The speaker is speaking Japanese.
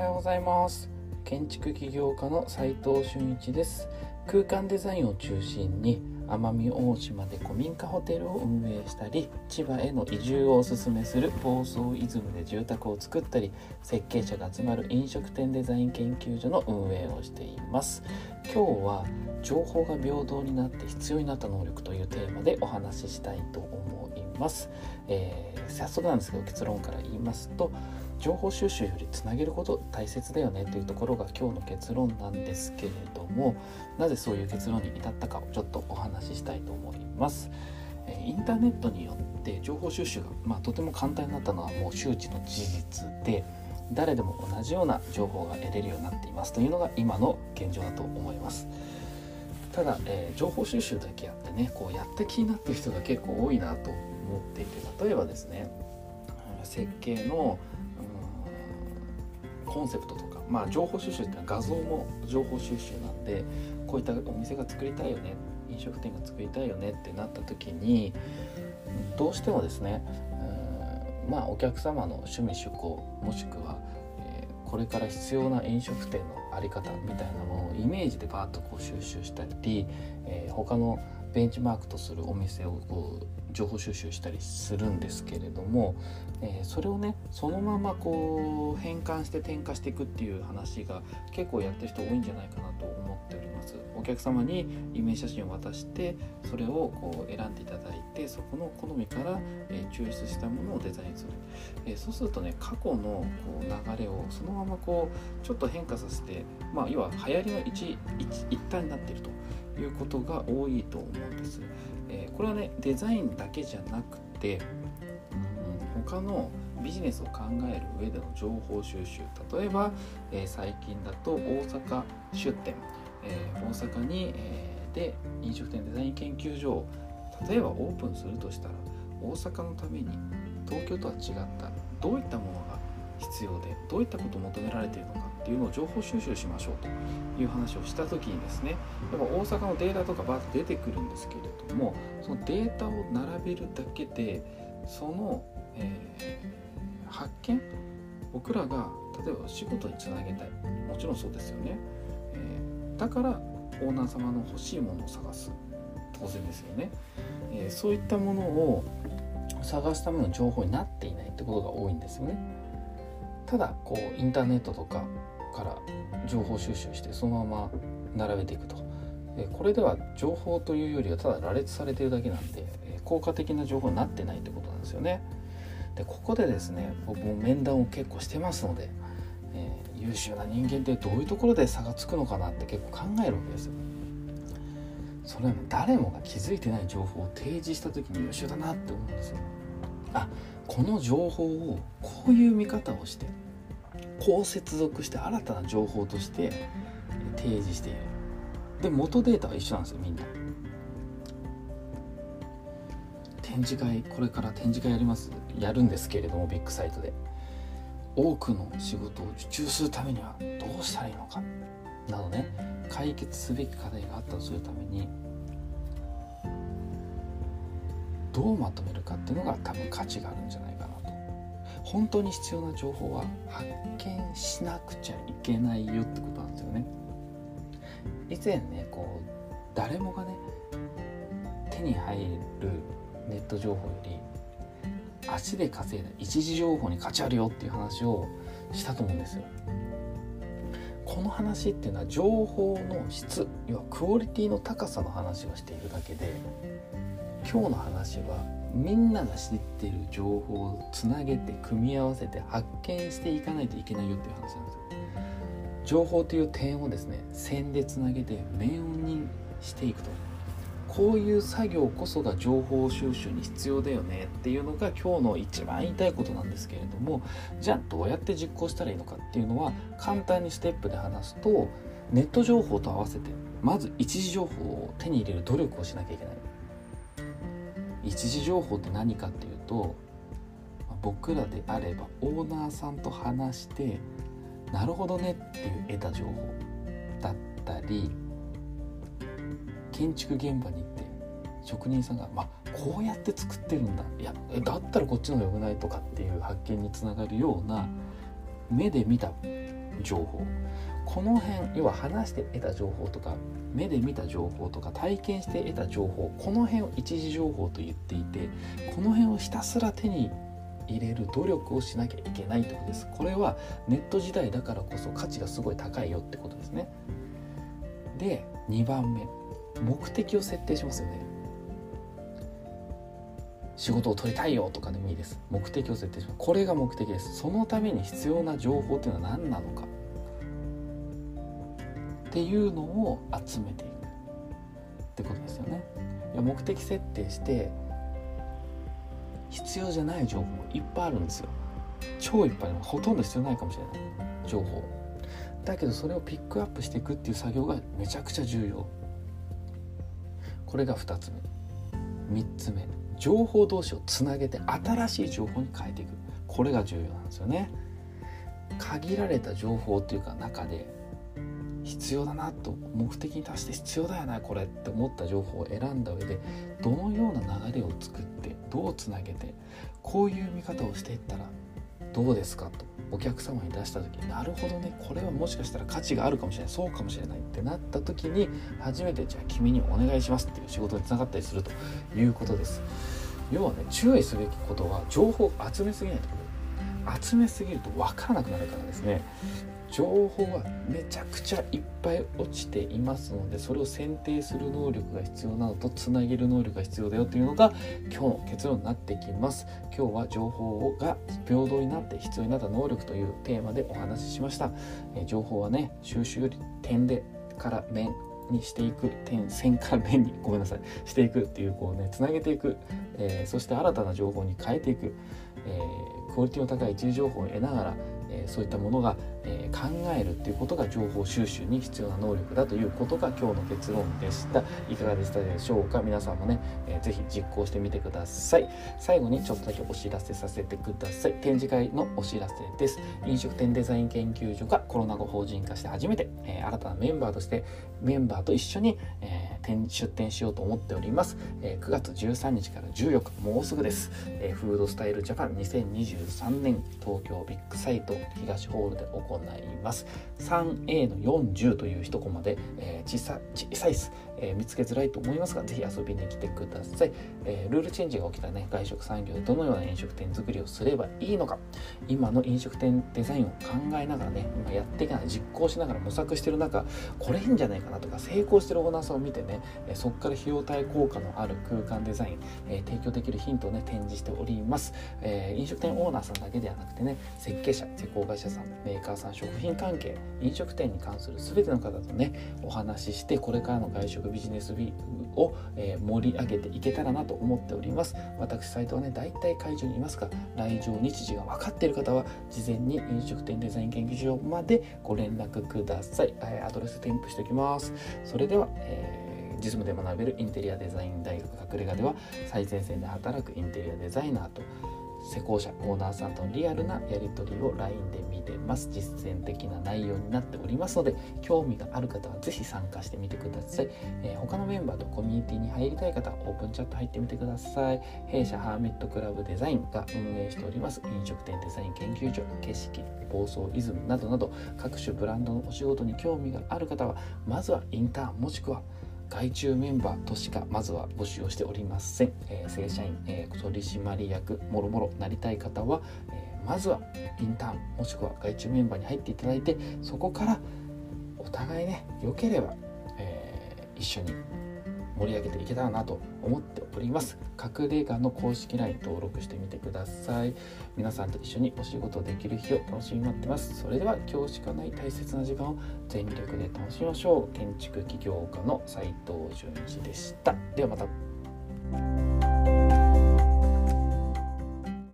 はようございます。建築起業家の斉藤俊一です。空間デザインを中心に奄美大島で古民家ホテルを運営したり千葉への移住をおすすめする房総イズムで住宅を作ったり設計者が集まる飲食店デザイン研究所の運営をしています。今日は情報が平等になって必要になった能力というテーマでお話ししたいと思います、えー、早速なんですけど結論から言いますと情報収集よりつなげること大切だよねというところが今日の結論なんですけれどもなぜそういう結論に至ったかをちょっとお話ししたいと思います。インターネットによって情報収集が、まあ、とても簡単になったのはもう周知の事実で誰でも同じような情報が得れるようになっていますというのが今の現状だと思います。ただ、えー、情報収集だけやってねこうやって気になってる人が結構多いなと思っていて例えばですね設計のコンセプトとか、まあ、情報収集ってのは画像も情報収集なんでこういったお店が作りたいよね飲食店が作りたいよねってなった時にどうしてもですねまあお客様の趣味趣向もしくは、えー、これから必要な飲食店の在り方みたいなものをイメージでバーッとこう収集したり、えー、他のベンチマークとするお店を情報収集したりするんですけれども、えー、それをねそのままこう変換して転化していくっていう話が結構やってる人多いんじゃないかなと思っております。お客様にイメージ写真を渡してそれをこう選んでいただいてそこの好みから、え、抽出したものをデザインする、えー、そうするとね過去のこう流れをそのままこうちょっと変化させてまあ要は流行りの一一体になっていると。いうことが多いと思うんです。えー、これはねデザインだけじゃなくて、うん、他のビジネスを考える上での情報収集。例えば、えー、最近だと大阪出店、えー、大阪に、えー、で飲食店デザイン研究所を例えばオープンするとしたら大阪のために東京とは違ったどういったものが必要でどういったことを求められているのか。っていうのを情報収集しましょうという話をした時にですねやっぱ大阪のデータとかバーッと出てくるんですけれどもそのデータを並べるだけでその、えー、発見僕らが例えば仕事につなげたい。もちろんそうですよね、えー、だからオーナー様の欲しいものを探す。当然ですよね、えー、そういったものを探すための情報になっていないってことが多いんですよね。ただこうインターネットとかから情報収集してそのまま並べていくと。えこれでは情報というよりはただ羅列されてるだけなんでえ効果的な情報になってないってことなんですよね。でここでですね僕も面談を結構してますので、えー、優秀な人間ってどういうところで差がつくのかなって結構考えるわけですよ。それは誰もが気づいてない情報を提示した時に優秀だなって思うんですよ。あこの情報をこういう見方をしてこう接続して新たな情報として提示しているで元データは一緒なんですよみんな。展示会これから展示会やります。やるんですけれどもビッグサイトで。多くの仕事を受注するためにはどうしたらいいのか。などね解決すべき課題があったとするためにどうまとめるかっていうのが多分価値があるんじゃないか本当に必要な情報は発見しなくちゃいけないよってことなんですよね。以前ねこう誰もがね手に入るネット情報より足で稼いだ一時情報に価値あるよっていう話をしたと思うんですよ。この話っていうのは情報の質要はクオリティの高さの話をしているだけで今日の話はみんなが知っている情報をつなげて組み合わせて発見していかないといけないよっていう話なんですよ。情報という点をですね線でつなげて面にしていくとこういう作業こそが情報収集に必要だよねっていうのが今日の一番言いたいことなんですけれどもじゃあどうやって実行したらいいのかっていうのは簡単にステップで話すとネット情報と合わせてまず一時情報を手に入れる努力をしなきゃいけない。一時情報って何かっていうと僕らであればオーナーさんと話してなるほどねっていう得た情報だったり建築現場に行って職人さんが、まあ、こうやって作ってるんだ。いやだったらこっちの方がよくないとかっていう発見につながるような目で見た情報。この辺要は話して得た情報とか目で見た情報とか体験して得た情報この辺を一時情報と言っていてこの辺をひたすら手に入れる努力をしなきゃいけないってことです。これはネット時代だからこそ価値がすごい高いよってことですね。で2番目。目的を設定しますよね。仕事を取りたいよとかでもいいです。目的を設定します。これが目的です。そのために必要な情報っていうのは何なのか。っていうのを集めていく。ってことですよね。いや目的設定して必要じゃない情報もいっぱいあるんですよ。超いっぱいほとんど必要ないかもしれない。情報。だけどそれをピックアップしていくっていう作業がめちゃくちゃ重要。これが2つ目。3つ目。情報同士をつなげて新しい情報に変えていく。これが重要なんですよね。限られた情報というか中で必要だなと目的に達して必要だよなこれって思った情報を選んだ上でどのような流れを作ってどうつなげてこういう見方をしていったらどうですかと。お客様に出した時になるほどねこれはもしかしたら価値があるかもしれないそうかもしれないってなった時に初めてじゃあ君にお願いしますっていう仕事につながったりするということです。要はね注意すべきことは情報を集めすぎないと集めすぎると分からなくなるからですね。情報はめちゃくちゃいっぱい落ちていますのでそれを選定する能力が必要なのとつなげる能力が必要だよというのが今日の結論になってきます。今日は情報が平等になって必要になった能力というテーマでお話ししました、え情報はね収集より点でから面にしていく点線から面にごめんなさいしていくっていうこうねつなげていく、えー、そして新たな情報に変えていく、えー、クオリティの高い一時情報を得ながらえそういったものが、え考えるっていうことが情報収集に必要な能力だということが今日の結論でした。いかがでしたでしょうか？皆さんもね、えー、ぜひ実行してみてください。最後にちょっとだけお知らせさせてください。展示会のお知らせです。飲食店デザイン研究所がコロナ後法人化して初めて、えー、新たなメンバーとしてメンバーと一緒に、えー、出店しようと思っております、え9月13日から14日もうすぐです、えフードスタイルジャパン2023年東京ビッグサイト東ホールで行います。3A の40という一コマで、えー、小さ小さいです、えー、見つけづらいと思いますがぜひ遊びに来てください、えー、ルールチェンジが起きたね外食産業でどのような飲食店作りをすればいいのか。今の飲食店デザインを考えながらね今やっていかない実行しながら模索してる中これいいんじゃないかなとか成功してるオーナーさんを見てね、えそこから費用対効果のある空間デザイン、え提供できるヒントをね展示しております、え飲食店オーナーさんだけではなくてね設計者施工会社さんメーカーさん食品関係飲食店に関する全ての方とねお話ししてこれからの外食ビジネスウィークを、え、盛り上げていけたらなと思っております。私サイトはね大体会場にいますが来場日時が分かっている方は事前に飲食店デザイン研究所までご連絡ください、え、アドレス添付しておきます。それでは、えー実務で学べるインテリアデザイン大学隠れ家では最前線で働くインテリアデザイナーと施工者オーナーさんとのリアルなやり取りを LINE で見てます。実践的な内容になっておりますので興味がある方は是非参加してみてください、えー、他のメンバーとコミュニティに入りたい方はオープンチャット入ってみてください。弊社ハーミットクラブデザインが運営しております。飲食店デザイン研究所景色暴走イズムなどなど各種ブランドのお仕事に興味がある方はまずはインターンもしくは外注メンバーとしかまずは募集をしておりません、えー、正社員、えー、取締役もろもろなりたい方は、えー、まずはインターンもしくは外注メンバーに入っていただいてそこからお互いね良ければ、え一緒に盛り上げていけたらなと思っております。隠れ家の公式 LINE 登録してみてください。皆さんと一緒にお仕事できる日を楽しみに待ってます。それでは今日しかない大切な時間を全力で楽しみましょう。建築起業家の斉藤淳一でした。ではまた。